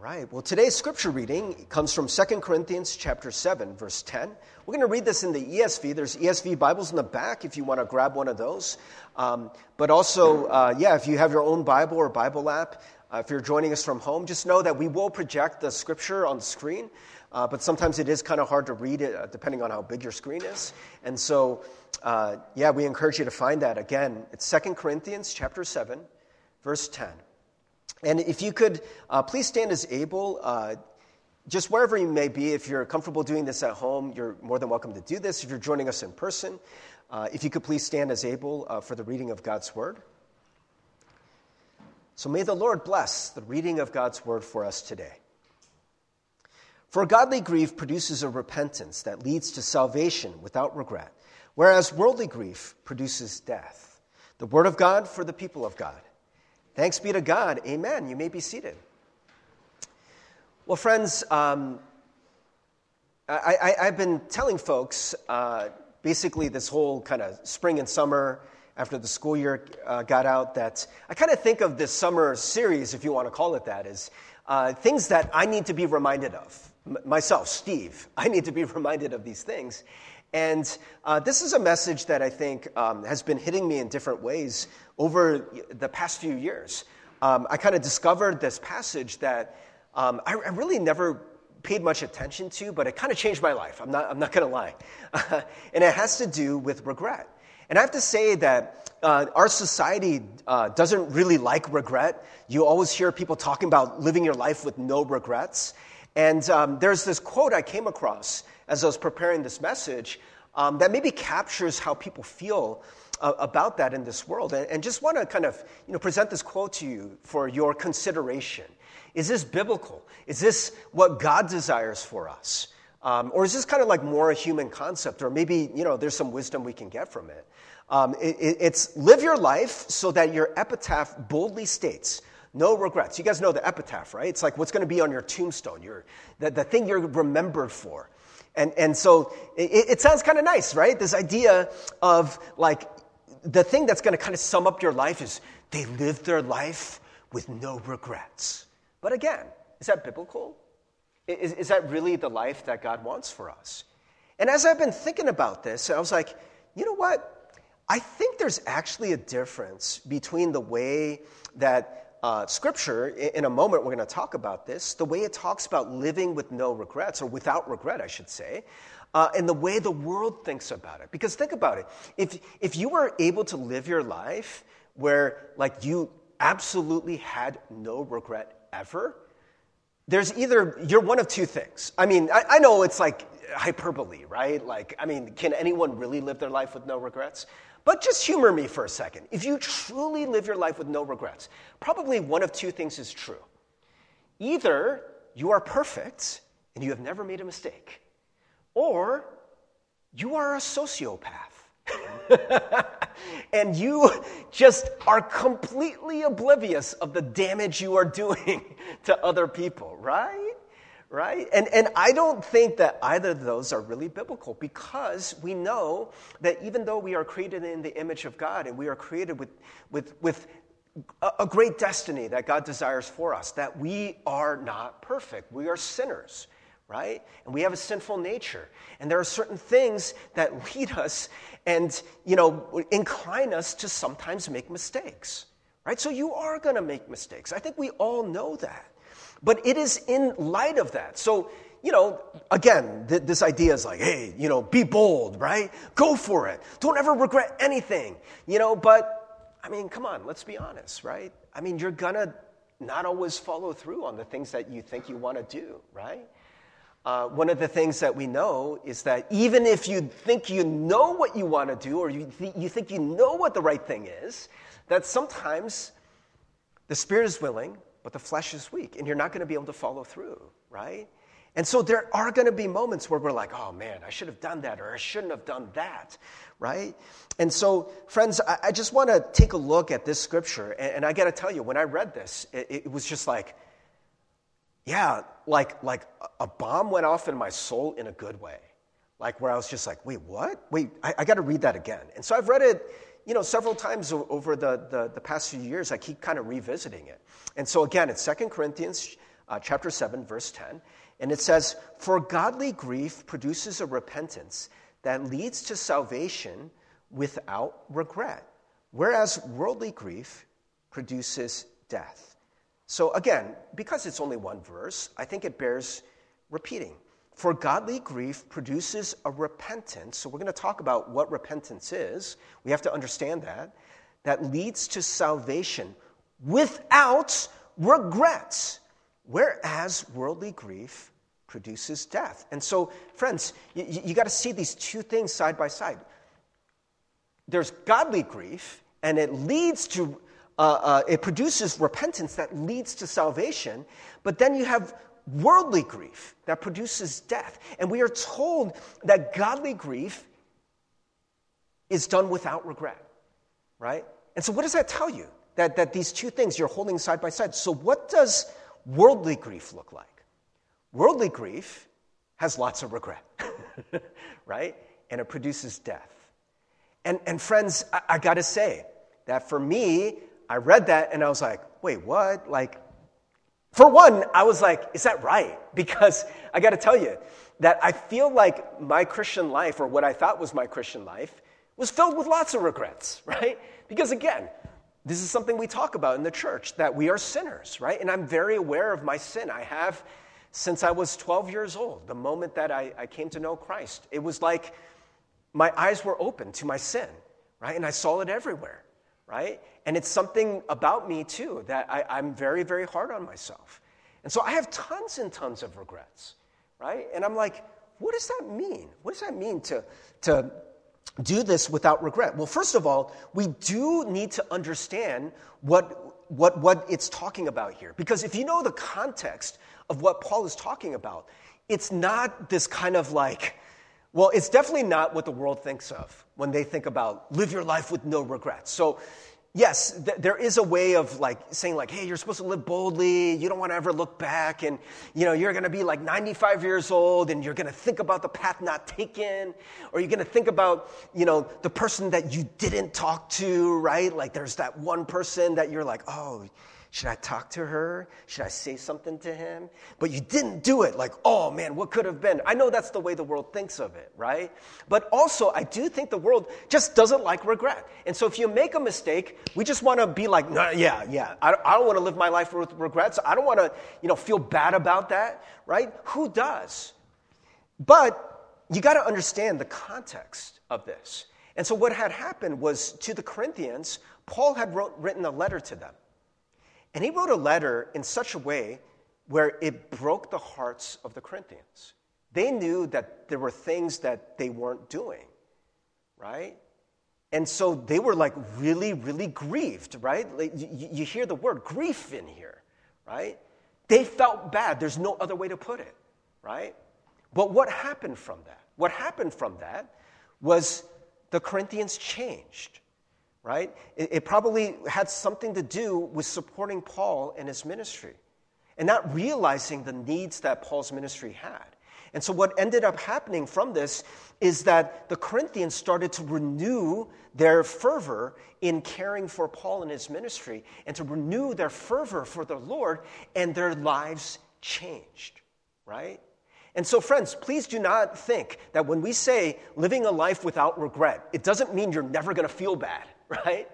right. Well, today's scripture reading comes from 2 Corinthians chapter 7, verse 10. We're going to read this in the ESV. There's ESV Bibles in the back if you want to grab one of those. Um, but also, uh, yeah, if you have your own Bible or Bible app, uh, if you're joining us from home, just know that we will project the scripture on the screen. Uh, but sometimes it is kind of hard to read it uh, depending on how big your screen is. And so, uh, yeah, we encourage you to find that. Again, it's 2 Corinthians chapter 7, verse 10. And if you could uh, please stand as able, uh, just wherever you may be, if you're comfortable doing this at home, you're more than welcome to do this. If you're joining us in person, uh, if you could please stand as able uh, for the reading of God's word. So may the Lord bless the reading of God's word for us today. For godly grief produces a repentance that leads to salvation without regret, whereas worldly grief produces death. The word of God for the people of God. Thanks be to God. Amen. You may be seated. Well, friends, um, I, have been telling folks uh, basically this whole kind of spring and summer after the school year uh, got out that I kind of think of this summer series, if you want to call it that, as uh, things that I need to be reminded of. M- myself, Steve, I need to be reminded of these things. And uh, this is a message that I think um, has been hitting me in different ways over the past few years. Um, I kind of discovered this passage that um, I, I, really never paid much attention to, but it kind of changed my life. I'm not, I'm not going to lie. and it has to do with regret. And I have to say that uh, our society uh, doesn't really like regret. You always hear people talking about living your life with no regrets. And um, there's this quote I came across as I was preparing this message um, that maybe captures how people feel uh, about that in this world. And, and just want to kind of you know, present this quote to you for your consideration. Is this biblical? Is this what God desires for us? Um, or is this kind of like more a human concept? Or maybe, you know, there's some wisdom we can get from it. Um, it, it it's live your life so that your epitaph boldly states, no regrets. You guys know the epitaph, right? It's like what's going to be on your tombstone, your, the, the thing you're remembered for. And, and so it, it sounds kind of nice, right? This idea of like the thing that's going to kind of sum up your life is they lived their life with no regrets. But again, is that biblical? Is, is that really the life that God wants for us? And as I've been thinking about this, I was like, you know what? I think there's actually a difference between the way that uh, scripture, in a moment we're going to talk about this, the way it talks about living with no regrets, or without regret, I should say, uh, and the way the world thinks about it. Because think about it. If, if you were able to live your life where, like, you absolutely had no regret ever, there's either, you're one of two things. I mean, I, I know it's like hyperbole, right? Like, I mean, can anyone really live their life with no regrets? But just humor me for a second. If you truly live your life with no regrets, probably one of two things is true. Either you are perfect and you have never made a mistake, or you are a sociopath. and you just are completely oblivious of the damage you are doing to other people, right? Right? And, and I don't think that either of those are really biblical because we know that even though we are created in the image of God and we are created with, with, with a, great destiny that God desires for us, that we are not perfect. We are sinners, right? And we have a sinful nature. And there are certain things that lead us and, you know, incline us to sometimes make mistakes, right? So you are going to make mistakes. I think we all know that. But it is in light of that. So, you know, again, th- this idea is like, hey, you know, be bold, right? Go for it. Don't ever regret anything, you know, but I mean, come on, let's be honest, right? I mean, you're gonna not always follow through on the things that you think you want to do, right? Uh, one of the things that we know is that even if you think you know what you want to do or you, th- you think you know what the right thing is, that sometimes the spirit is willing, but the flesh is weak, and you're not going to be able to follow through, right? And so there are going to be moments where we're like, oh man, I should have done that, or I shouldn't have done that, right? And so, friends, I, I just want to take a look at this scripture, and, and I got to tell you, when I read this, it, it, was just like, yeah, like, like a bomb went off in my soul in a good way. Like, where I was just like, wait, what? Wait, I, I got to read that again. And so I've read it you know, several times over the, the, the, past few years, I keep kind of revisiting it. And so again, it's 2 Corinthians uh, chapter 7, verse 10. And it says, For godly grief produces a repentance that leads to salvation without regret, whereas worldly grief produces death. So, again, because it's only one verse, I think it bears repeating. For godly grief produces a repentance. So, we're going to talk about what repentance is. We have to understand that. That leads to salvation without regrets. Whereas worldly grief produces death. And so, friends, you, you got to see these two things side by side. There's godly grief, and it leads to uh, uh, it produces repentance that leads to salvation, but then you have worldly grief that produces death. And we are told that godly grief is done without regret, right? And so, what does that tell you? That, that these two things you're holding side by side. So, what does worldly grief look like? Worldly grief has lots of regret, right? And it produces death. And, and friends, I, I got to say that for me, I read that and I was like, wait, what? Like, for one, I was like, is that right? Because I got to tell you that I feel like my Christian life, or what I thought was my Christian life, was filled with lots of regrets, right? Because again, this is something we talk about in the church that we are sinners, right? And I'm very aware of my sin. I have since I was 12 years old, the moment that I, I came to know Christ. It was like my eyes were open to my sin, right? And I saw it everywhere right? And it's something about me too that I, I'm very, very hard on myself. And so I have tons and tons of regrets, right? And I'm like, what does that mean? What does that mean to, to do this without regret? Well, first of all, we do need to understand what, what, what it's talking about here. Because if you know the context of what Paul is talking about, it's not this kind of like, well, it's definitely not what the world thinks of when they think about live your life with no regrets. So, yes, th- there is a way of like saying like, hey, you're supposed to live boldly. You don't want to ever look back, and you know you're going to be like 95 years old, and you're going to think about the path not taken, or you're going to think about you know the person that you didn't talk to, right? Like there's that one person that you're like, oh should I talk to her? Should I say something to him? But you didn't do it. Like, oh man, what could have been? I know that's the way the world thinks of it, right? But also, I do think the world just doesn't like regret. And so if you make a mistake, we just want to be like, yeah, yeah. I, I don't want to live my life with regrets. I don't want to, you know, feel bad about that, right? Who does? But you got to understand the context of this. And so what had happened was to the Corinthians, Paul had wrote, written a letter to them. And he wrote a letter in such a way where it broke the hearts of the Corinthians. They knew that there were things that they weren't doing, right? And so they were like really, really grieved, right? Like, you, you hear the word grief in here, right? They felt bad. There's no other way to put it, right? But what happened from that? What happened from that was the Corinthians changed right? It, it, probably had something to do with supporting Paul and his ministry and not realizing the needs that Paul's ministry had. And so, what ended up happening from this is that the Corinthians started to renew their fervor in caring for Paul and his ministry and to renew their fervor for the Lord, and their lives changed, right? And so, friends, please do not think that when we say living a life without regret, it doesn't mean you're never going to feel bad. right?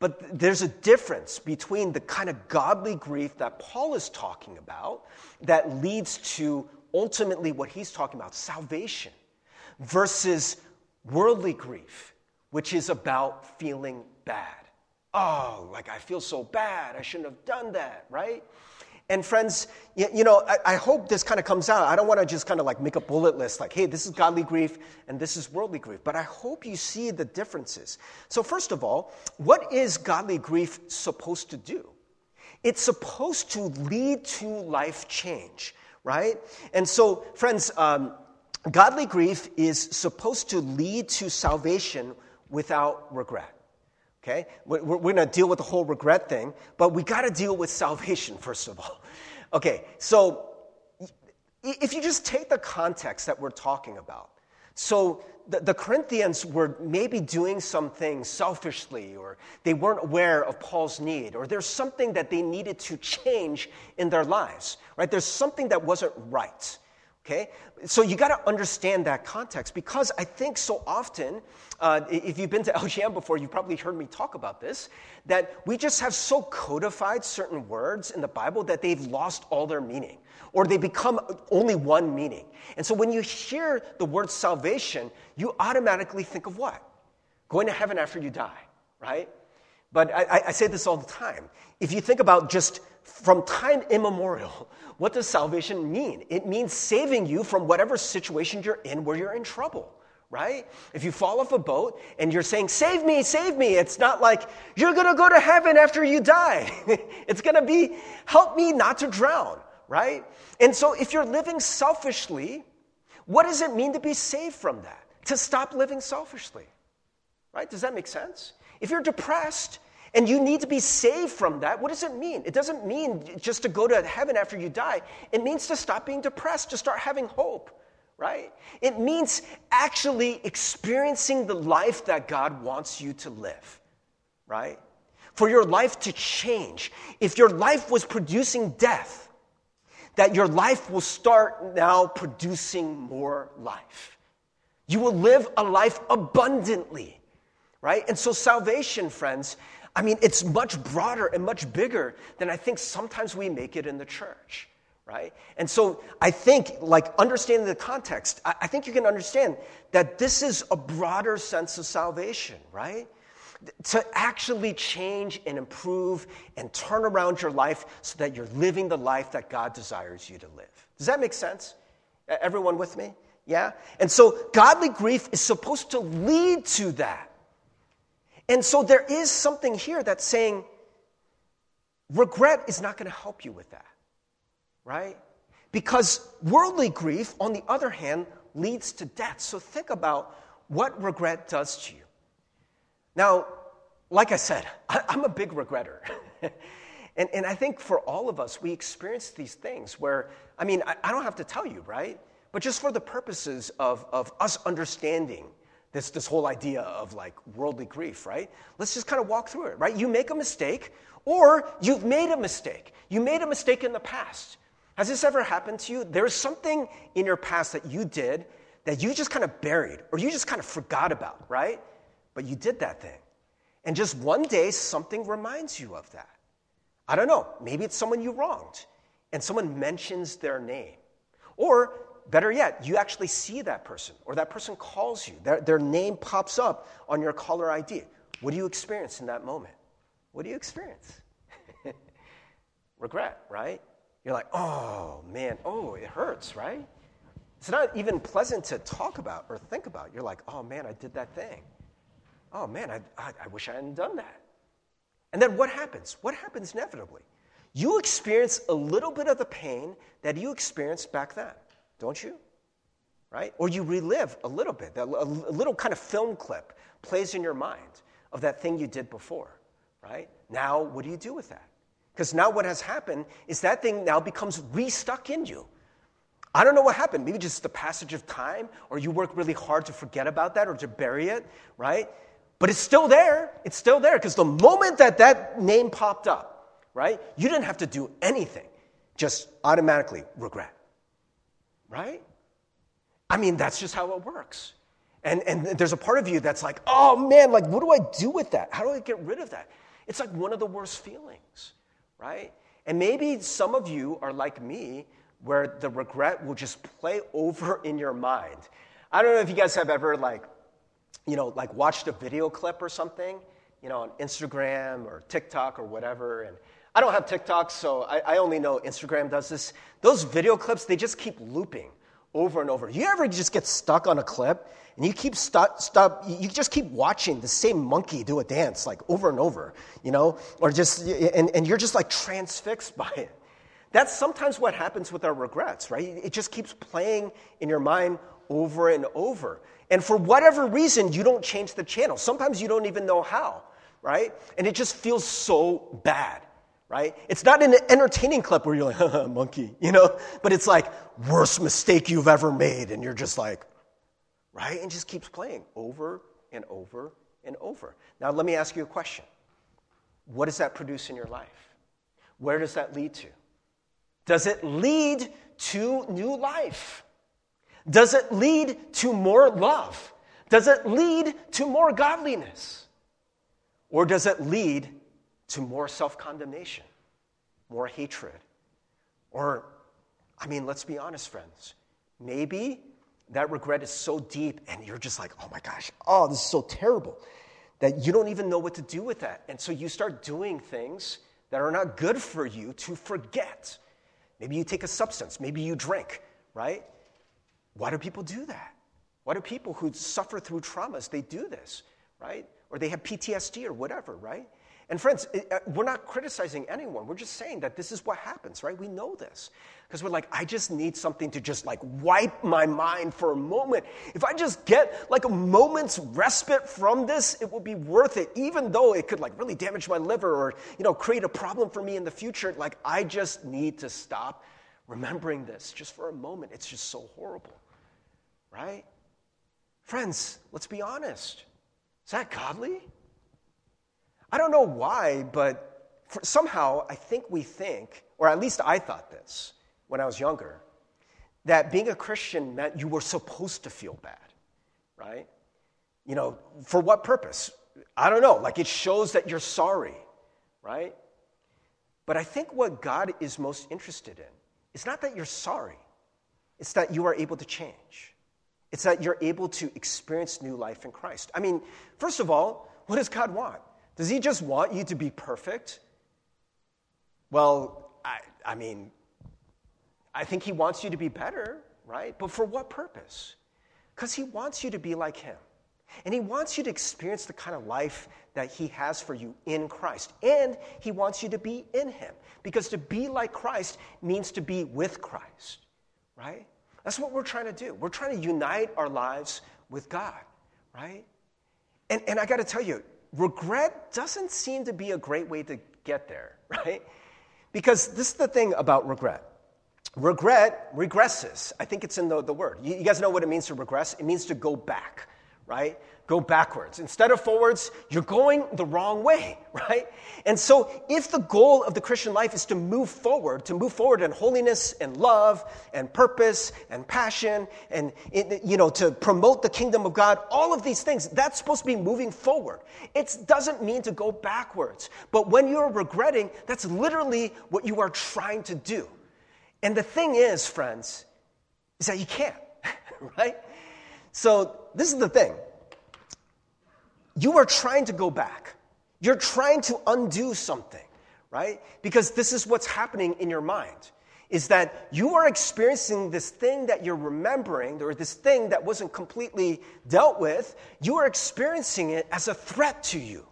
But there's a difference between the kind of godly grief that Paul is talking about that leads to ultimately what he's talking about salvation versus worldly grief, which is about feeling bad. Oh, like I feel so bad. I shouldn't have done that, right? And friends, you, know, I, hope this kind of comes out. I don't want to just kind of like make a bullet list like, hey, this is godly grief and this is worldly grief. But I hope you see the differences. So, first of all, what is godly grief supposed to do? It's supposed to lead to life change, right? And so, friends, um, godly grief is supposed to lead to salvation without regret. Okay? We're, we're going to deal with the whole regret thing, but we got to deal with salvation, first of all. Okay, so if you just take the context that we're talking about, So the, the, Corinthians were maybe doing some things selfishly, or they weren't aware of Paul's need, or there's something that they needed to change in their lives, right? There's something that wasn't right. Okay? So you got to understand that context because I think so often, uh, if you've been to LGM before, you've probably heard me talk about this, that we just have so codified certain words in the Bible that they've lost all their meaning or they become only one meaning. And so when you hear the word salvation, you automatically think of what? Going to heaven after you die, right? But I, I say this all the time. If you think about just from time immemorial, what does salvation mean? It means saving you from whatever situation you're in where you're in trouble, right? If you fall off a boat and you're saying, Save me, save me, it's not like you're gonna go to heaven after you die. it's gonna be, Help me not to drown, right? And so if you're living selfishly, what does it mean to be saved from that? To stop living selfishly, right? Does that make sense? If you're depressed, and you need to be saved from that. What does it mean? It doesn't mean just to go to heaven after you die. It means to stop being depressed, to start having hope, right? It means actually experiencing the life that God wants you to live, right? For your life to change. If your life was producing death, that your life will start now producing more life. You will live a life abundantly, right? And so, salvation, friends, I mean, it's much broader and much bigger than I think sometimes we make it in the church, right? And so I think, like, understanding the context, I, I think you can understand that this is a broader sense of salvation, right? To actually change and improve and turn around your life so that you're living the life that God desires you to live. Does that make sense? Everyone with me? Yeah? And so godly grief is supposed to lead to that. And so there is something here that's saying regret is not going to help you with that, right? Because worldly grief, on the other hand, leads to death. So think about what regret does to you. Now, like I said, I, am a big regretter. and, and I think for all of us, we experience these things where, I mean, I, I don't have to tell you, right? But just for the purposes of, of us understanding this, this whole idea of like worldly grief, right? Let's just kind of walk through it, right? You make a mistake, or you've made a mistake. You made a mistake in the past. Has this ever happened to you? There's something in your past that you did that you just kind of buried, or you just kind of forgot about, right? But you did that thing. And just one day, something reminds you of that. I don't know. Maybe it's someone you wronged, and someone mentions their name. Or better yet, you actually see that person, or that person calls you. Their, their name pops up on your caller ID. What do you experience in that moment? What do you experience? Regret, right? You're like, oh man, oh, it hurts, right? It's not even pleasant to talk about or think about. You're like, oh man, I did that thing. Oh man, I, I, I wish I hadn't done that. And then what happens? What happens inevitably? You experience a little bit of the pain that you experienced back then don't you? Right? Or you relive a little bit, That a little kind of film clip plays in your mind of that thing you did before, right? Now, what do you do with that? Because now what has happened is that thing now becomes restuck in you. I don't know what happened. Maybe just the passage of time, or you work really hard to forget about that or to bury it, right? But it's still there. It's still there because the moment that that name popped up, right, you didn't have to do anything, just automatically regret right? I mean, that's just how it works. And, and there's a part of you that's like, oh man, like, what do I do with that? How do I get rid of that? It's like one of the worst feelings, right? And maybe some of you are like me, where the regret will just play over in your mind. I don't know if you guys have ever, like, you know, like watched a video clip or something, you know, on Instagram or TikTok or whatever, and I don't have TikTok, so I, I, only know Instagram does this. Those video clips, they just keep looping over and over. You ever just get stuck on a clip and you keep stop, stop you just keep watching the same monkey do a dance like over and over, you know, or just, and, and you're just like transfixed by it. That's sometimes what happens with our regrets, right? It just keeps playing in your mind over and over. And for whatever reason, you don't change the channel. Sometimes you don't even know how, right? And it just feels so bad right? It's not an entertaining clip where you're like, monkey, you know? But it's like, worst mistake you've ever made. And you're just like, right? And just keeps playing over and over and over. Now, let me ask you a question What does that produce in your life? Where does that lead to? Does it lead to new life? Does it lead to more love? Does it lead to more godliness? Or does it lead to more self condemnation, more hatred? Or, I mean, let's be honest, friends. Maybe that regret is so deep and you're just like, oh my gosh, oh, this is so terrible that you don't even know what to do with that. And so you start doing things that are not good for you to forget. Maybe you take a substance, maybe you drink, right? Why do people do that? Why do people who suffer through traumas, they do this, right? Or they have PTSD or whatever, right? And friends, uh, we're not criticizing anyone. We're just saying that this is what happens, right? We know this. Because we're like, I just need something to just like wipe my mind for a moment. If I just get like a moment's respite from this, it will be worth it, even though it could like really damage my liver or, you know, create a problem for me in the future. Like, I just need to stop remembering this just for a moment. It's just so horrible, right? Friends, let's be honest. Is that godly? I don't know why, but somehow I think we think, or at least I thought this when I was younger, that being a Christian meant you were supposed to feel bad, right? You know, for what purpose? I don't know. Like it shows that you're sorry, right? But I think what God is most interested in is not that you're sorry, it's that you are able to change. It's that you're able to experience new life in Christ. I mean, first of all, what does God want? Does he just want you to be perfect? Well, I, I mean, I think he wants you to be better, right? But for what purpose? Because he wants you to be like him. And he wants you to experience the kind of life that he has for you in Christ. And he wants you to be in him. Because to be like Christ means to be with Christ, right? That's what we're trying to do. We're trying to unite our lives with God, right? And, and I got to tell you, regret doesn't seem to be a great way to get there, right? Because this is the thing about regret. Regret regresses. I think it's in the, the word. You, you guys know what it means to regress? It means to go back, right? Go backwards. Instead of forwards, you're going the wrong way, right? And so, if the goal of the Christian life is to move forward, to move forward in holiness and love and purpose and passion and, you know, to promote the kingdom of God, all of these things, that's supposed to be moving forward. It doesn't mean to go backwards. But when you're regretting, that's literally what you are trying to do. And the thing is, friends, is that you can't, right? So, this is the thing you are trying to go back. You're trying to undo something, right? Because this is what's happening in your mind is that you are experiencing this thing that you're remembering, or this thing that wasn't completely dealt with, you are experiencing it as a threat to you,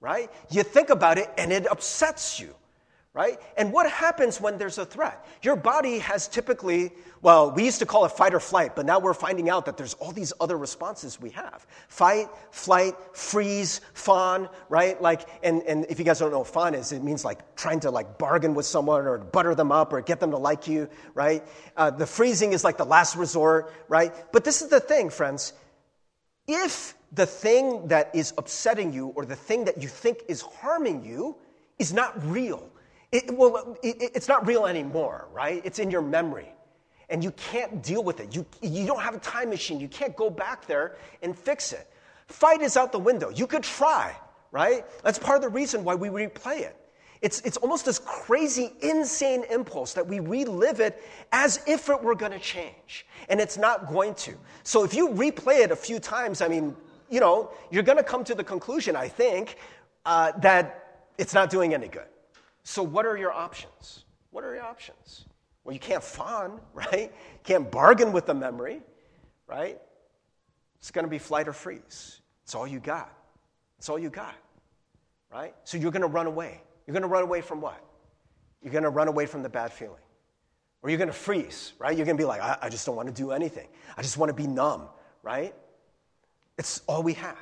right? You think about it and it upsets you right? And what happens when there's a threat? Your body has typically, well, we used to call it fight or flight, but now we're finding out that there's all these other responses we have fight, flight, freeze, fawn, right? Like, and, and if you guys don't know what fawn is, it means like trying to like bargain with someone or butter them up or get them to like you, right? Uh, the freezing is like the last resort, right? But this is the thing, friends. If the thing that is upsetting you or the thing that you think is harming you is not real, it, well, it, it's not real anymore, right? It's in your memory. And you can't deal with it. You, you don't have a time machine. You can't go back there and fix it. Fight is out the window. You could try, right? That's part of the reason why we replay it. It's, it's almost this crazy, insane impulse that we relive it as if it were going to change. And it's not going to. So if you replay it a few times, I mean, you know, you're going to come to the conclusion, I think, uh, that it's not doing any good. So, what are your options? What are your options? Well, you can't fawn, right? You can't bargain with the memory, right? It's going to be flight or freeze. It's all you got. It's all you got, right? So, you're going to run away. You're going to run away from what? You're going to run away from the bad feeling. Or you're going to freeze, right? You're going to be like, I, I just don't want to do anything. I just want to be numb, right? It's all we have.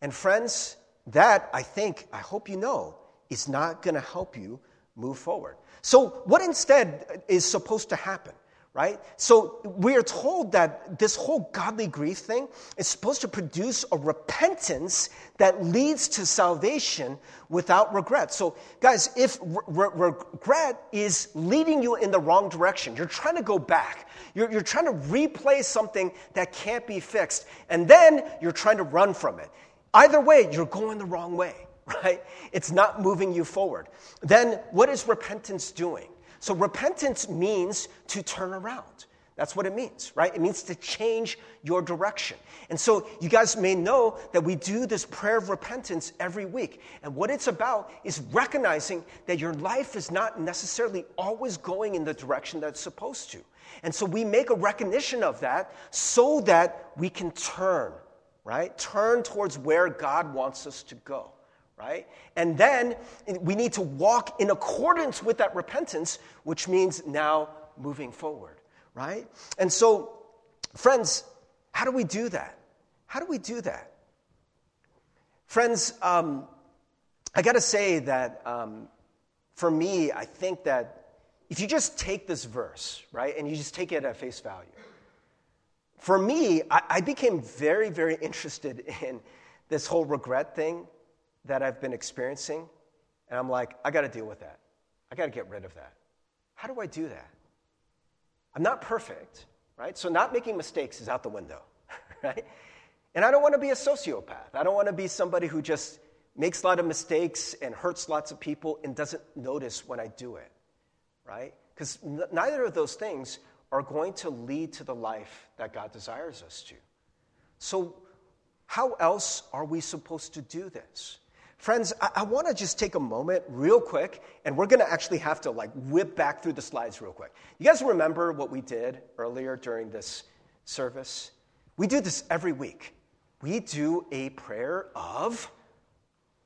And, friends, that I think, I hope you know, is not going to help you move forward. So, what instead is supposed to happen? right? So we are told that this whole godly grief thing is supposed to produce a repentance that leads to salvation without regret. So, guys, if re- regret is leading you in the wrong direction, you're trying to go back, you're, you're trying to replay something that can't be fixed, and then you're trying to run from it. Either way, you're going the wrong way, right? It's not moving you forward. Then what is repentance doing? So repentance means to turn around. That's what it means, right? It means to change your direction. And so you guys may know that we do this prayer of repentance every week. And what it's about is recognizing that your life is not necessarily always going in the direction that it's supposed to. And so we make a recognition of that so that we can turn, right? Turn towards where God wants us to go right? And then we need to walk in accordance with that repentance, which means now moving forward, right? And so, friends, how do we do that? How do we do that? Friends, um, I got to say that um, for me, I think that if you just take this verse, right, and you just take it at face value, for me, I, I became very, very interested in this whole regret thing that I've been experiencing, and I'm like, I got to deal with that. I got to get rid of that. How do I do that? I'm not perfect, right? So not making mistakes is out the window, right? And I don't want to be a sociopath. I don't want to be somebody who just makes a lot of mistakes and hurts lots of people and doesn't notice when I do it, right? Because n- neither of those things are going to lead to the life that God desires us to. So, how else are we supposed to do this? Friends, I, I want to just take a moment real quick, and we're going to actually have to like whip back through the slides real quick. You guys remember what we did earlier during this service? We do this every week. We do a prayer of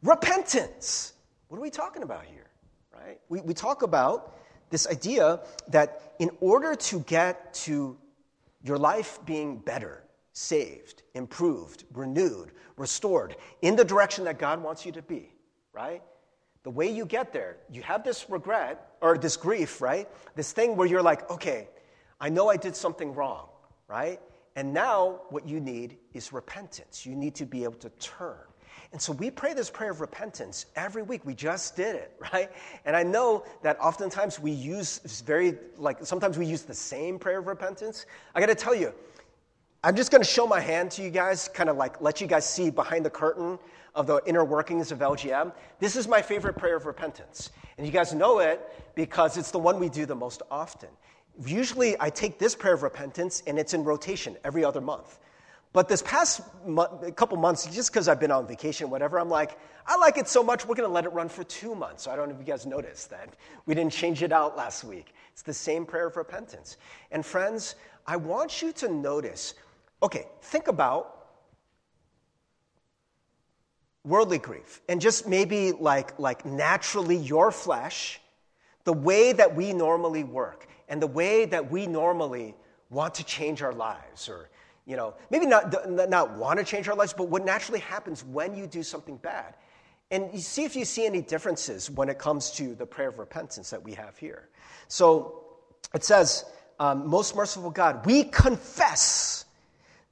repentance. What are we talking about here? Right? We, we talk about this idea that in order to get to your life being better, saved, improved, renewed, restored in the direction that God wants you to be, right? The way you get there, you have this regret or this grief, right? This thing where you're like, okay, I know I did something wrong, right? And now what you need is repentance. You need to be able to turn. And so we pray this prayer of repentance every week. We just did it, right? And I know that oftentimes we use very, like, sometimes we use the same prayer of repentance. I got to tell you, I'm just going to show my hand to you guys, kind of like let you guys see behind the curtain of the inner workings of LGM. This is my favorite prayer of repentance. And you guys know it because it's the one we do the most often. Usually, I take this prayer of repentance and it's in rotation every other month. But this past couple months, just because I've been on vacation, whatever, I'm like, I like it so much, we're going to let it run for two months. So I don't know if you guys noticed that. We didn't change it out last week. It's the same prayer of repentance. And friends, I want you to notice Okay, think about worldly grief and just maybe like, like naturally your flesh, the way that we normally work and the way that we normally want to change our lives or you know maybe not, not want to change our lives but what naturally happens when you do something bad. And you see if you see any differences when it comes to the prayer of repentance that we have here. So it says um, most merciful god we confess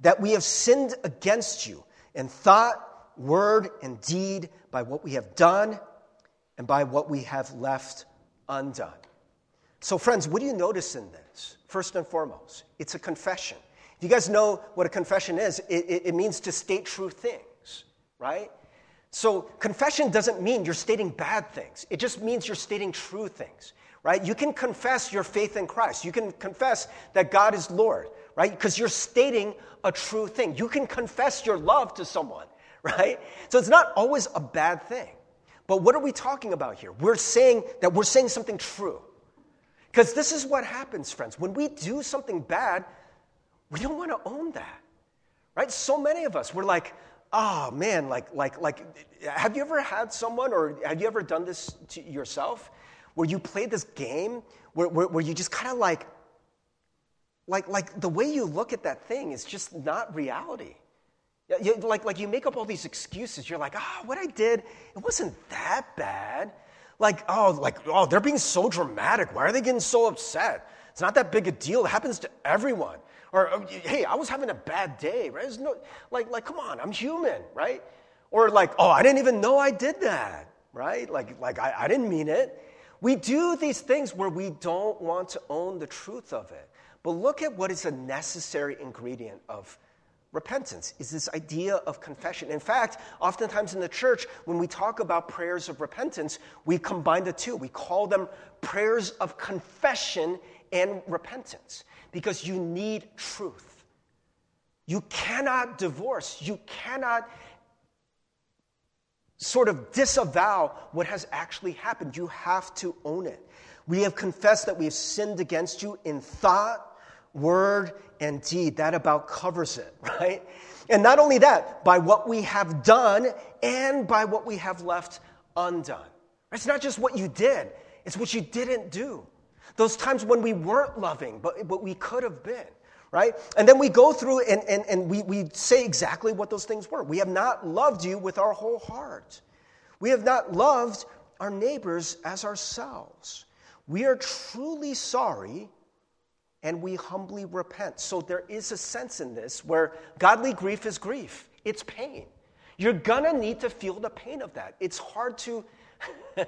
that we have sinned against you in thought, word, and deed by what we have done and by what we have left undone. So, friends, what do you notice in this? First and foremost, it's a confession. If you guys know what a confession is, it, it, it means to state true things, right? So, confession doesn't mean you're stating bad things, it just means you're stating true things, right? You can confess your faith in Christ, you can confess that God is Lord, right? Because you're stating a true thing. You can confess your love to someone, right? So it's not always a bad thing. But what are we talking about here? We're saying that we're saying something true. Because this is what happens, friends. When we do something bad, we don't want to own that. Right? So many of us, we're like, oh man, like, like, like, have you ever had someone or have you ever done this to yourself where you played this game where, where, where you just kind of like like, like the way you look at that thing is just not reality. You, like, like you make up all these excuses. You're like, ah, oh, what I did, it wasn't that bad. Like, oh, like, oh, they're being so dramatic. Why are they getting so upset? It's not that big a deal. It happens to everyone. Or, oh, hey, I was having a bad day, right? It's no, like, like, come on, I'm human, right? Or like, oh, I didn't even know I did that, right? Like, like I, I didn't mean it. We do these things where we don't want to own the truth of it. But look at what is a necessary ingredient of repentance is this idea of confession. In fact, oftentimes in the church, when we talk about prayers of repentance, we combine the two. We call them prayers of confession and repentance because you need truth. You cannot divorce, you cannot sort of disavow what has actually happened. You have to own it. We have confessed that we have sinned against you in thought, word, and deed. That about covers it, right? And not only that, by what we have done and by what we have left undone. It's not just what you did, it's what you didn't do. Those times when we weren't loving, but, but we could have been, right? And then we go through and, and, and we, we say exactly what those things were. We have not loved you with our whole heart. We have not loved our neighbors as ourselves. We are truly sorry and we humbly repent. So there is a sense in this where godly grief is grief, it's pain. You're gonna need to feel the pain of that. It's hard to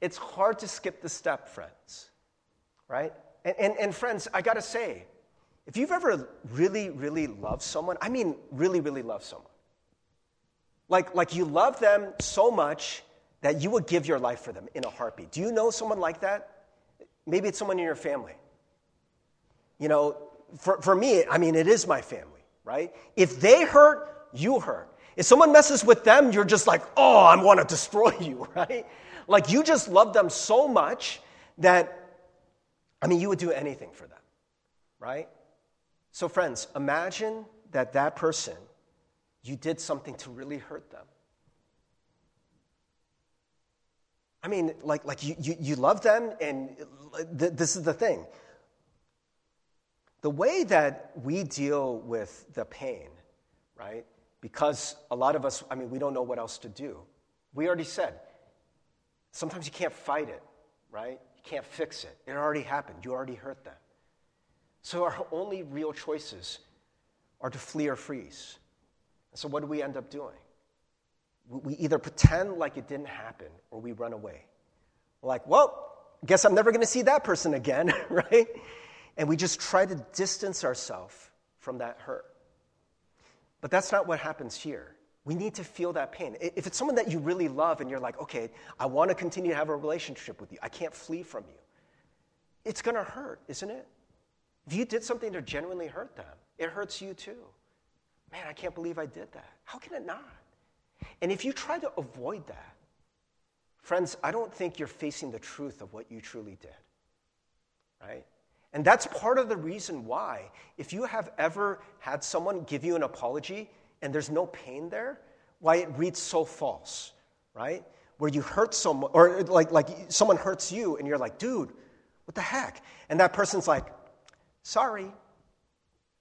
it's hard to skip the step, friends. Right? And, and, and friends, I gotta say, if you've ever really, really loved someone, I mean really, really love someone. Like, like you love them so much that you would give your life for them in a heartbeat. Do you know someone like that? Maybe it's someone in your family. You know, for, for me, I mean, it is my family, right? If they hurt, you hurt. If someone messes with them, you're just like, oh, I want to destroy you, right? Like you just love them so much that, I mean, you would do anything for them, right? So, friends, imagine that that person, you did something to really hurt them. I mean, like, like you, you, you love them, and th- this is the thing the way that we deal with the pain, right? Because a lot of us, I mean, we don't know what else to do. We already said, sometimes you can't fight it, right? You can't fix it. It already happened. You already hurt them. So our only real choices are to flee or freeze. so what do we end up doing? We either pretend like it didn't happen or we run away. We're like, well, guess I'm never going to see that person again, right? And we just try to distance ourselves from that hurt. But that's not what happens here. We need to feel that pain. If it's someone that you really love and you're like, okay, I want to continue to have a relationship with you, I can't flee from you, it's going to hurt, isn't it? If you did something to genuinely hurt them, it hurts you too. Man, I can't believe I did that. How can it not? And if you try to avoid that, friends, I don't think you're facing the truth of what you truly did. Right? And that's part of the reason why, if you have ever had someone give you an apology and there's no pain there, why it reads so false, right? Where you hurt someone, or like, like someone hurts you and you're like, dude, what the heck? And that person's like, sorry.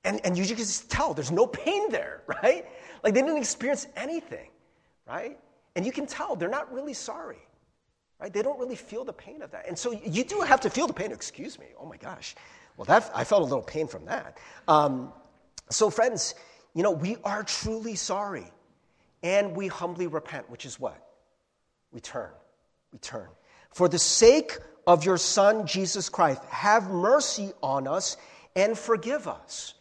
And, and you just tell there's no pain there, right? Like they didn't experience anything, right? And you can tell they're not really sorry. Right? They don't really feel the pain of that. And so you do have to feel the pain. Excuse me. Oh my gosh. Well, that, I felt a little pain from that. Um, so, friends, you know, we are truly sorry and we humbly repent, which is what? We turn. We turn. For the sake of your Son, Jesus Christ, have mercy on us and forgive us.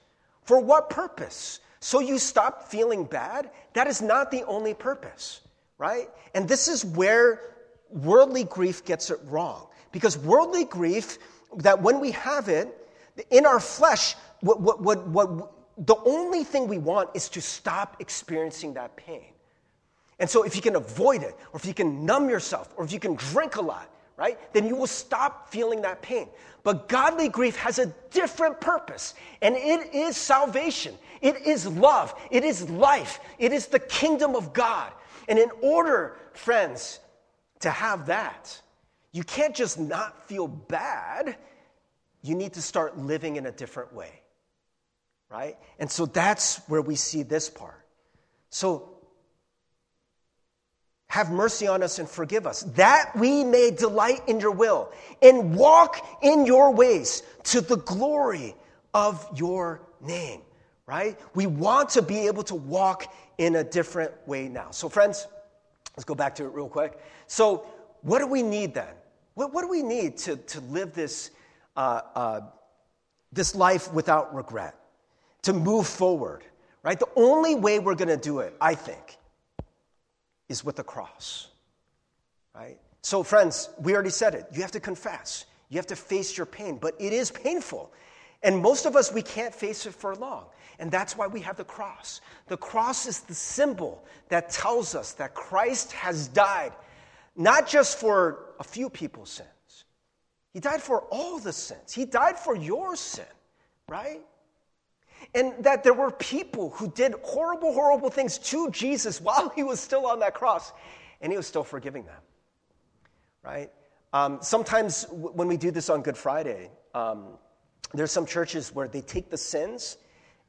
For what purpose? So you stop feeling bad? That is not the only purpose, right? And this is where worldly grief gets it wrong. Because worldly grief, that when we have it, in our flesh, what, what, what, what, the only thing we want is to stop experiencing that pain. And so, if you can avoid it, or if you can numb yourself, or if you can drink a lot, right, then you will stop feeling that pain. But godly grief has a different purpose, and it is salvation. It is love. It is life. It is the kingdom of God. And in order, friends, to have that. You can't just not feel bad. You need to start living in a different way. Right? And so that's where we see this part. So, have mercy on us and forgive us, that we may delight in your will and walk in your ways to the glory of your name, right? We want to be able to walk in a different way now. So, friends, let's go back to it real quick. So, what do we need then? What, what do we need to, to live this, uh, uh, this life without regret, to move forward, right? The only way we're going to do it, I think, is with the cross, right? So, friends, we already said it. You have to confess. You have to face your pain, but it is painful. And most of us, we can't face it for long. And that's why we have the cross. The cross is the symbol that tells us that Christ has died, not just for a few people's sins, He died for all the sins. He died for your sin, right? And that there were people who did horrible, horrible things to Jesus while he was still on that cross, and he was still forgiving them, right? Um, sometimes w- when we do this on Good Friday, um, there's some churches where they take the sins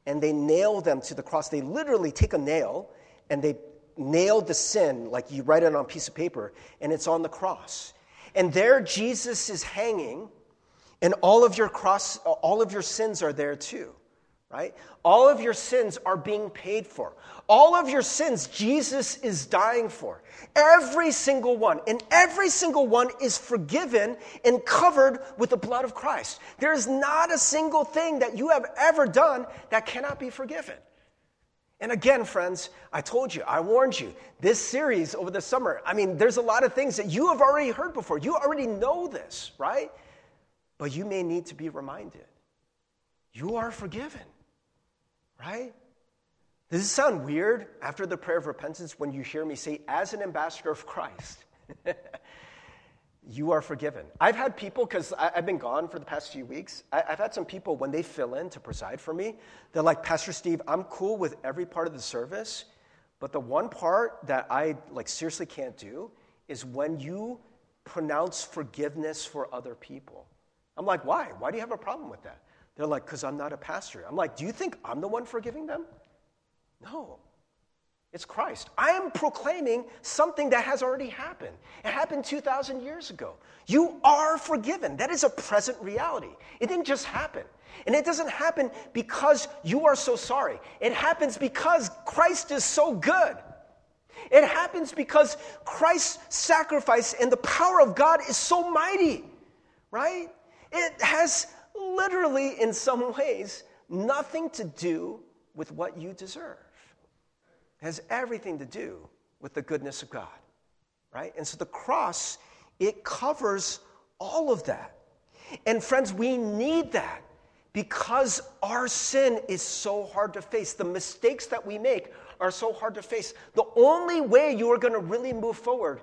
and they nail them to the cross. They literally take a nail and they nail the sin, like you write it on a piece of paper, and it's on the cross. And there Jesus is hanging, and all of your cross, all of your sins are there too right? All of your sins are being paid for. All of your sins, Jesus is dying for. Every single one. And every single one is forgiven and covered with the blood of Christ. There is not a single thing that you have ever done that cannot be forgiven. And again, friends, I told you, I warned you, this series over the summer, I mean, there's a lot of things that you have already heard before. You already know this, right? But you may need to be reminded. You are forgiven. Right? Does it sound weird after the prayer of repentance when you hear me say, as an ambassador of Christ, you are forgiven? I've had people, because I've been gone for the past few weeks, I've had some people, when they fill in to preside for me, they're like, Pastor Steve, I'm cool with every part of the service, but the one part that I like seriously can't do is when you pronounce forgiveness for other people. I'm like, why? Why do you have a problem with that? They're like, because I'm not a pastor. I'm like, do you think I'm the one forgiving them? No. It's Christ. I am proclaiming something that has already happened. It happened 2,000 years ago. You are forgiven. That is a present reality. It didn't just happen. And it doesn't happen because you are so sorry. It happens because Christ is so good. It happens because Christ's sacrifice and the power of God is so mighty, right? It has literally, in some ways, nothing to do with what you deserve. Has everything to do with the goodness of God, right? And so the cross, it covers all of that. And friends, we need that because our sin is so hard to face. The mistakes that we make are so hard to face. The only way you are going to really move forward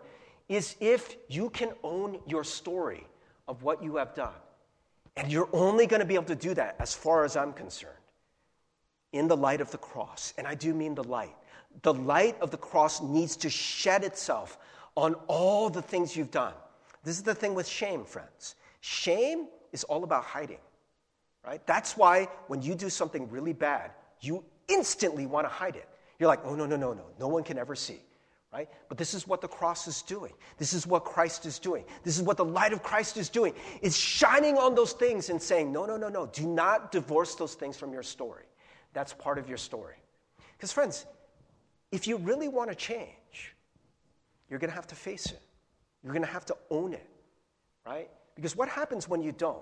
is if you can own your story of what you have done. And you're only going to be able to do that, as far as I'm concerned, in the light of the cross. And I do mean the light. The light of the cross needs to shed itself on all the things you've done. This is the thing with shame, friends. Shame is all about hiding, right? That's why when you do something really bad, you instantly want to hide it. You're like, oh, no, no, no, no. No one can ever see right? But this is what the cross is doing. This is what Christ is doing. This is what the light of Christ is doing. It's shining on those things and saying, no, no, no, no. Do not divorce those things from your story. That's part of your story. Because, friends, if you really want to change, you're going to have to face it. You're going to have to own it, right? Because what happens when you don't?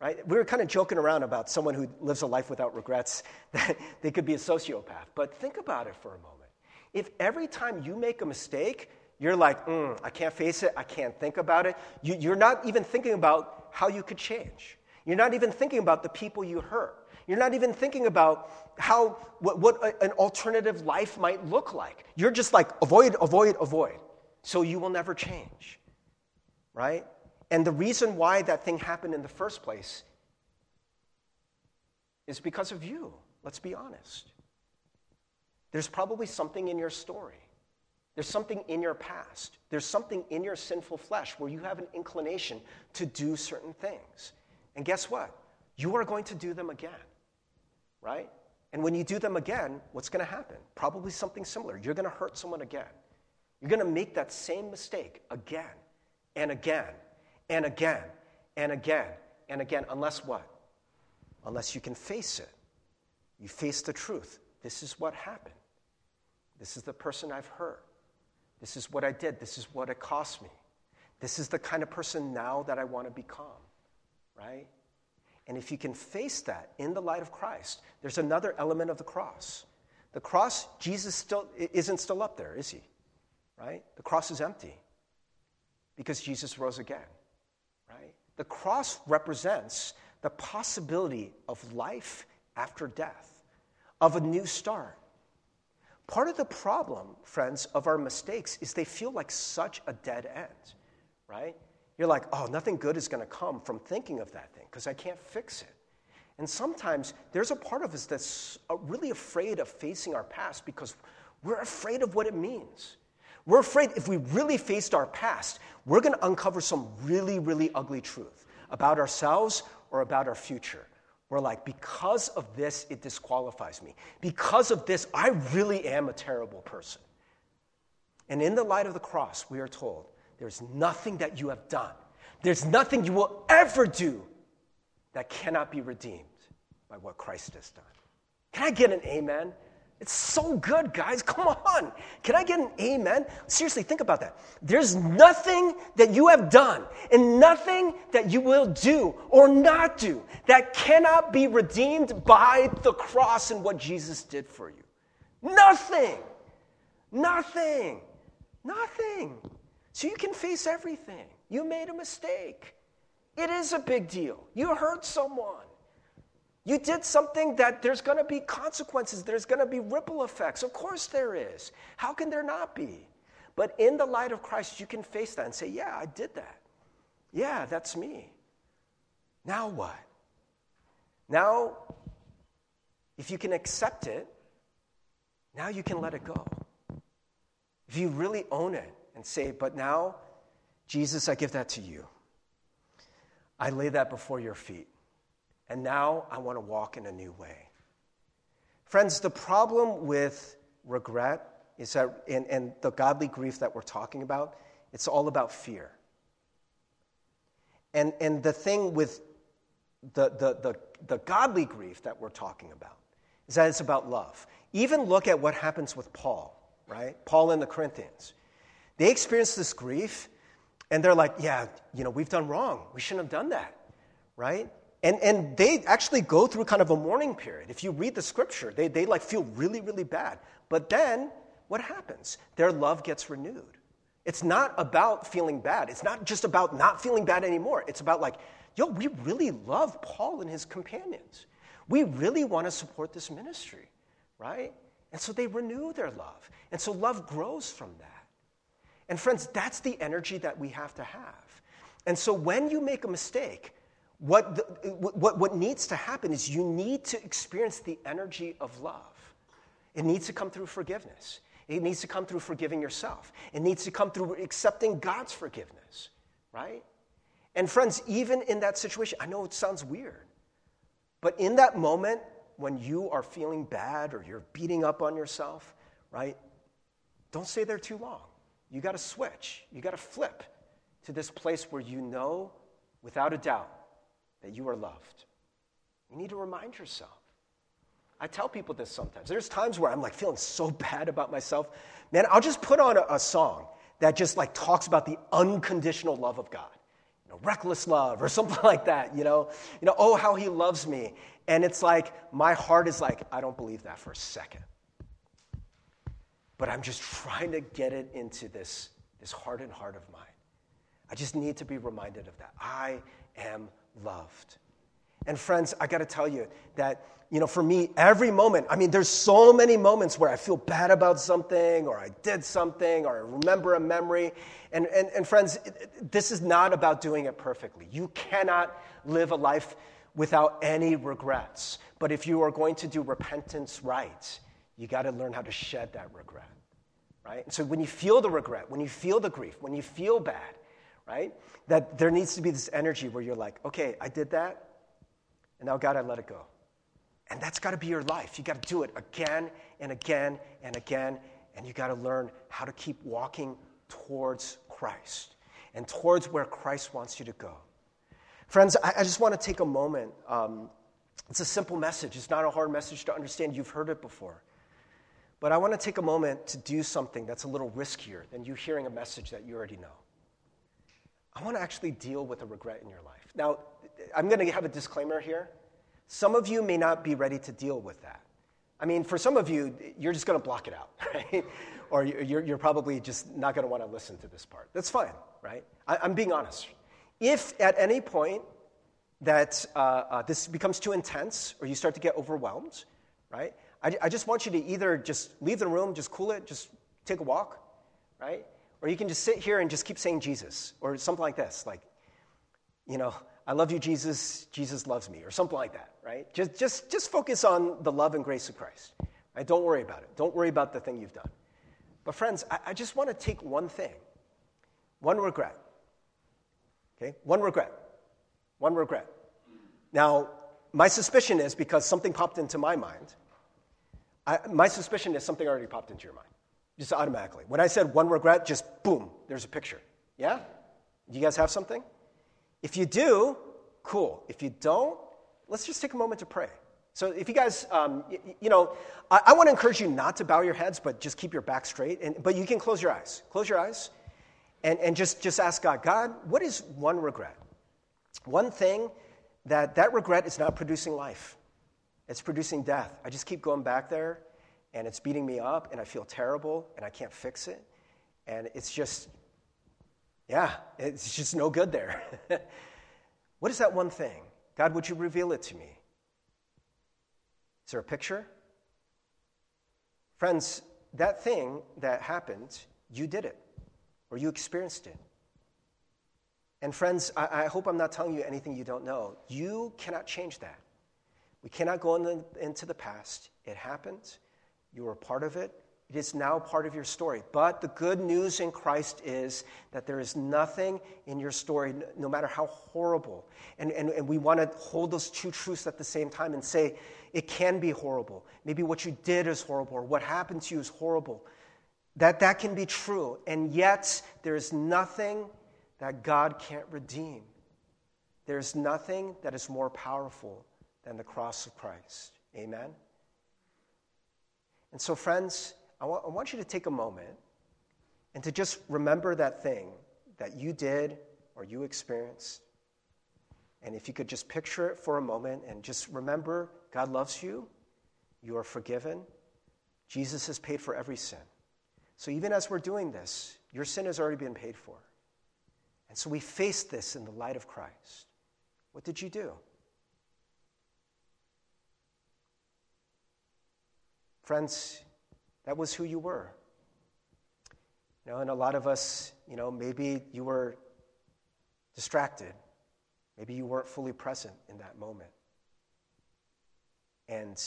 Right? We were kind of joking around about someone who lives a life without regrets, that they could be a sociopath. But think about it for a moment. If every time you make a mistake, you're like, mm, I can't face it, I can't think about it, you, you're not even thinking about how you could change. You're not even thinking about the people you hurt. You're not even thinking about how, what, what an alternative life might look like. You're just like, avoid, avoid, avoid. So you will never change. Right? And the reason why that thing happened in the first place is because of you. Let's be honest. There's probably something in your story. There's something in your past. There's something in your sinful flesh where you have an inclination to do certain things. And guess what? You are going to do them again, right? And when you do them again, what's going to happen? Probably something similar. You're going to hurt someone again, You're going to make that same mistake again and again and again and again and again, unless what? Unless you can face it. You face the truth. This is what happened. This is the person I've hurt. This is what I did. This is what it cost me. This is the kind of person now that I want to become, right? And if you can face that in the light of Christ, there's another element of the cross. The cross, Jesus still isn't still up there, is he? Right? The cross is empty because Jesus rose again. Right? The cross represents the possibility of life after death, of a new start. Part of the problem, friends, of our mistakes is they feel like such a dead end, right? You're like, oh, nothing good is going to come from thinking of that thing because I can't fix it. And sometimes there's a part of us that's really afraid of facing our past because we're afraid of what it means. We're afraid if we really faced our past, we're going to uncover some really, really ugly truth about ourselves or about our future. We're like, because of this, it disqualifies me. Because of this, I really am a terrible person. And in the light of the cross, we are told there's nothing that you have done, there's nothing you will ever do that cannot be redeemed by what Christ has done. Can I get an amen? It's so good, guys. Come on. Can I get an amen? Seriously, think about that. There's nothing that you have done and nothing that you will do or not do that cannot be redeemed by the cross and what Jesus did for you. Nothing. Nothing. Nothing. So you can face everything. You made a mistake. It is a big deal. You hurt someone. You did something that there's going to be consequences, there's going to be ripple effects. Of course, there is. How can there not be? But in the light of Christ, you can face that and say, Yeah, I did that. Yeah, that's me. Now what? Now, if you can accept it, now you can let it go. If you really own it and say, But now, Jesus, I give that to you. I lay that before your feet. And now I want to walk in a new way. Friends, the problem with regret is that, and, and the godly grief that we're talking about, it's all about fear. And, and the thing with the, the, the, the godly grief that we're talking about is that it's about love. Even look at what happens with Paul, right? Paul in the Corinthians. They experience this grief, and they're like, yeah, you know, we've done wrong. We shouldn't have done that, right? And, and they actually go through kind of a mourning period. If you read the scripture, they, they like feel really, really bad. But then what happens? Their love gets renewed. It's not about feeling bad. It's not just about not feeling bad anymore. It's about like, yo, we really love Paul and his companions. We really want to support this ministry, right? And so they renew their love. And so love grows from that. And friends, that's the energy that we have to have. And so when you make a mistake, what, the, what, what needs to happen is you need to experience the energy of love. It needs to come through forgiveness. It needs to come through forgiving yourself. It needs to come through accepting God's forgiveness, right? And friends, even in that situation, I know it sounds weird, but in that moment when you are feeling bad or you're beating up on yourself, right? Don't stay there too long. You got to switch. You got to flip to this place where you know without a doubt that you are loved. You need to remind yourself. I tell people this sometimes. There's times where I'm like feeling so bad about myself. Man, I'll just put on a, a song that just like talks about the unconditional love of God. You know, reckless love or something like that, you know. You know, oh how he loves me. And it's like my heart is like, I don't believe that for a second. But I'm just trying to get it into this, this heart and heart of mine. I just need to be reminded of that. I am loved. And friends, I got to tell you that, you know, for me, every moment, I mean, there's so many moments where I feel bad about something, or I did something, or I remember a memory. And, and, and friends, this is not about doing it perfectly. You cannot live a life without any regrets. But if you are going to do repentance right, you got to learn how to shed that regret, right? And so when you feel the regret, when you feel the grief, when you feel bad, right? That there needs to be this energy where you're like, okay, I did that, and now, God, I let it go. And that's got to be your life. You got to do it again and again and again And you got to learn how to keep walking towards Christ and towards where Christ wants you to go. Friends, I, I just want to take a moment. Um, it's a simple message, it's not a hard message to understand. You've heard it before. But I want to take a moment to do something that's a little riskier than you hearing a message that you already know. I want to actually deal with a regret in your life. Now, I'm going to have a disclaimer here. Some of you may not be ready to deal with that. I mean, for some of you, you're just going to block it out, right? or you're, you're probably just not going to want to listen to this part. That's fine, right? I, am being honest. If at any point that uh, uh, this becomes too intense or you start to get overwhelmed, right? I, I just want you to either just leave the room, just cool it, just take a walk, right? Or you can just sit here and just keep saying Jesus or something like this, like, you know, I love you, Jesus, Jesus loves me, or something like that, right? Just, just, just focus on the love and grace of Christ. Right? Don't worry about it. Don't worry about the thing you've done. But, friends, I, I just want to take one thing, one regret. Okay? One regret. One regret. Now, my suspicion is because something popped into my mind, I, my suspicion is something already popped into your mind, just automatically. When I said one regret, just boom, there's a picture. Yeah? Do you guys have something? If you do, cool. If you don't, let's just take a moment to pray. So, if you guys, um, you, you, know, I, I want to encourage you not to bow your heads, but just keep your back straight. And, but you can close your eyes. Close your eyes and, and just, just ask God, God, what is one regret? One thing that that regret is not producing life, it's producing death. I just keep going back there, and it's beating me up, and I feel terrible, and I can't fix it. And it's just, yeah, it's just no good there. what is that one thing? God, would you reveal it to me? Is there a picture? Friends, that thing that happened, you did it, or you experienced it. And friends, I, I hope I'm not telling you anything you don't know. You cannot change that. We cannot go in the, into the past. It happened. You were a part of it. It is now part of your story. But the good news in Christ is that there is nothing in your story, no matter how horrible. And, and, and we want to hold those two truths at the same time and say, it can be horrible. Maybe what you did is horrible, or what happened to you is horrible. That, that can be true. And yet, there is nothing that God can't redeem. There is nothing that is more powerful than the cross of Christ. Amen? And so, friends, I want you to take a moment and to just remember that thing that you did or you experienced. And if you could just picture it for a moment and just remember God loves you, you are forgiven, Jesus has paid for every sin. So even as we're doing this, your sin has already been paid for. And so we face this in the light of Christ. What did you do? Friends, that was who you were. You know, and a lot of us, you know, maybe you were distracted. Maybe you weren't fully present in that moment. And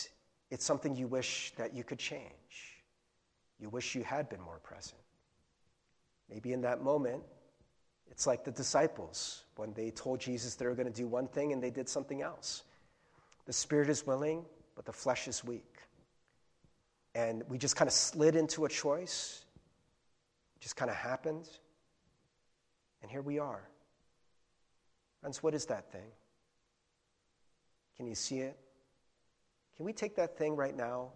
it's something you wish that you could change. You wish you had been more present. Maybe in that moment, it's like the disciples when they told Jesus they were going to do one thing and they did something else. The spirit is willing, but the flesh is weak. And we just kind of slid into a choice, just kind of happened. And here we are. Friends, what is that thing? Can you see it? Can we take that thing right now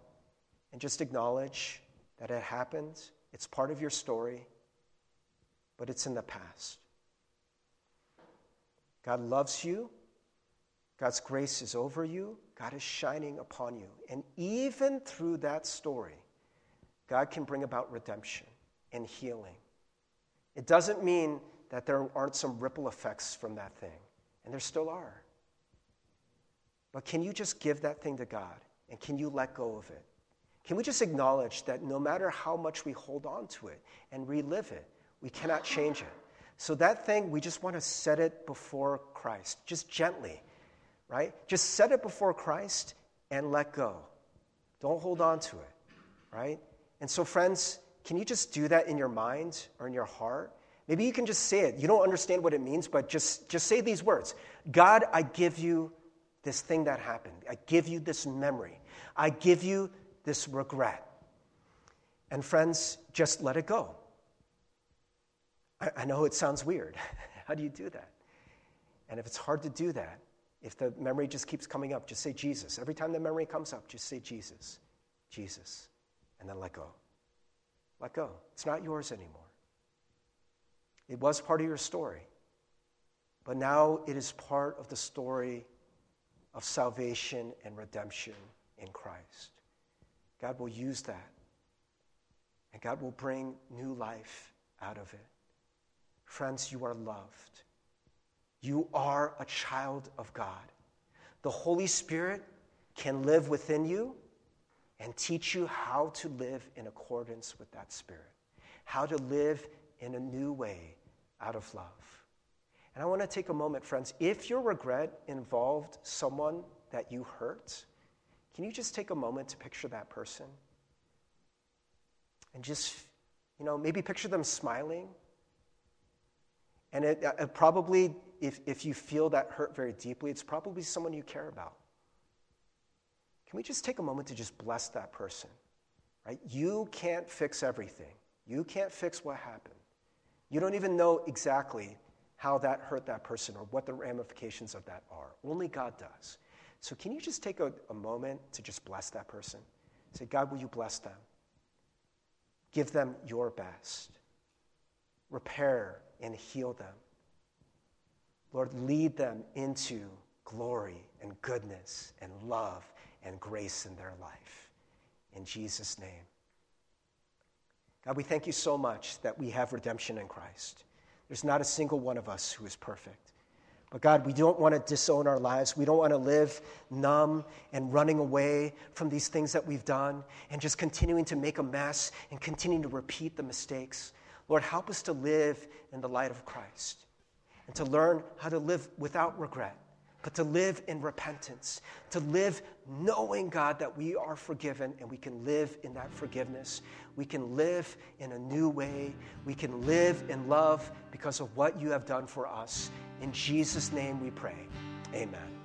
and just acknowledge that it happened? It's part of your story, but it's in the past. God loves you. God's grace is over you. God is shining upon you. And even through that story, God can bring about redemption and healing. It doesn't mean that there aren't some ripple effects from that thing, and there still are. But can you just give that thing to God and can you let go of it? Can we just acknowledge that no matter how much we hold on to it and relive it, we cannot change it? So, that thing, we just want to set it before Christ, just gently right? Just set it before Christ and let go. Don't hold on to it, right? And so, friends, can you just do that in your mind or in your heart? Maybe you can just say it. You don't understand what it means, but just, just say these words God, I give you this thing that happened. I give you this memory. I give you this regret. And friends, just let it go. I, I know it sounds weird. How do you do that? And if it's hard to do that, if the memory just keeps coming up, just say Jesus. Every time the memory comes up, just say Jesus, Jesus, and then let go. Let go. It's not yours anymore. It was part of your story, but now it is part of the story of salvation and redemption in Christ. God will use that, and God will bring new life out of it. Friends, you are loved. You are a child of God. The Holy Spirit can live within you and teach you how to live in accordance with that Spirit, how to live in a new way out of love. And I want to take a moment, friends. If your regret involved someone that you hurt, can you just take a moment to picture that person? And just, you know, maybe picture them smiling. And it, it uh, probably, if, if you feel that hurt very deeply, it's probably someone you care about. Can we just take a moment to just bless that person? Right? You can't fix everything. You can't fix what happened. You don't even know exactly how that hurt that person or what the ramifications of that are. Only God does. So, can you just take a, a moment to just bless that person? Say, God, will you bless them? Give them your best. Repair and heal them. Lord, lead them into glory and goodness and love and grace in their life. In Jesus' name. God, we thank you so much that we have redemption in Christ. There's not a single one of us who is perfect. But God, we don't want to disown our lives. We don't want to live numb and running away from these things that we've done and just continuing to make a mess and continuing to repeat the mistakes. Lord, help us to live in the light of Christ and to learn how to live without regret but to live in repentance, to live knowing, God, that we are forgiven and we can live in that forgiveness. We can live in a new way. We can live in love because of what you have done for us. In Jesus' name we pray. Amen.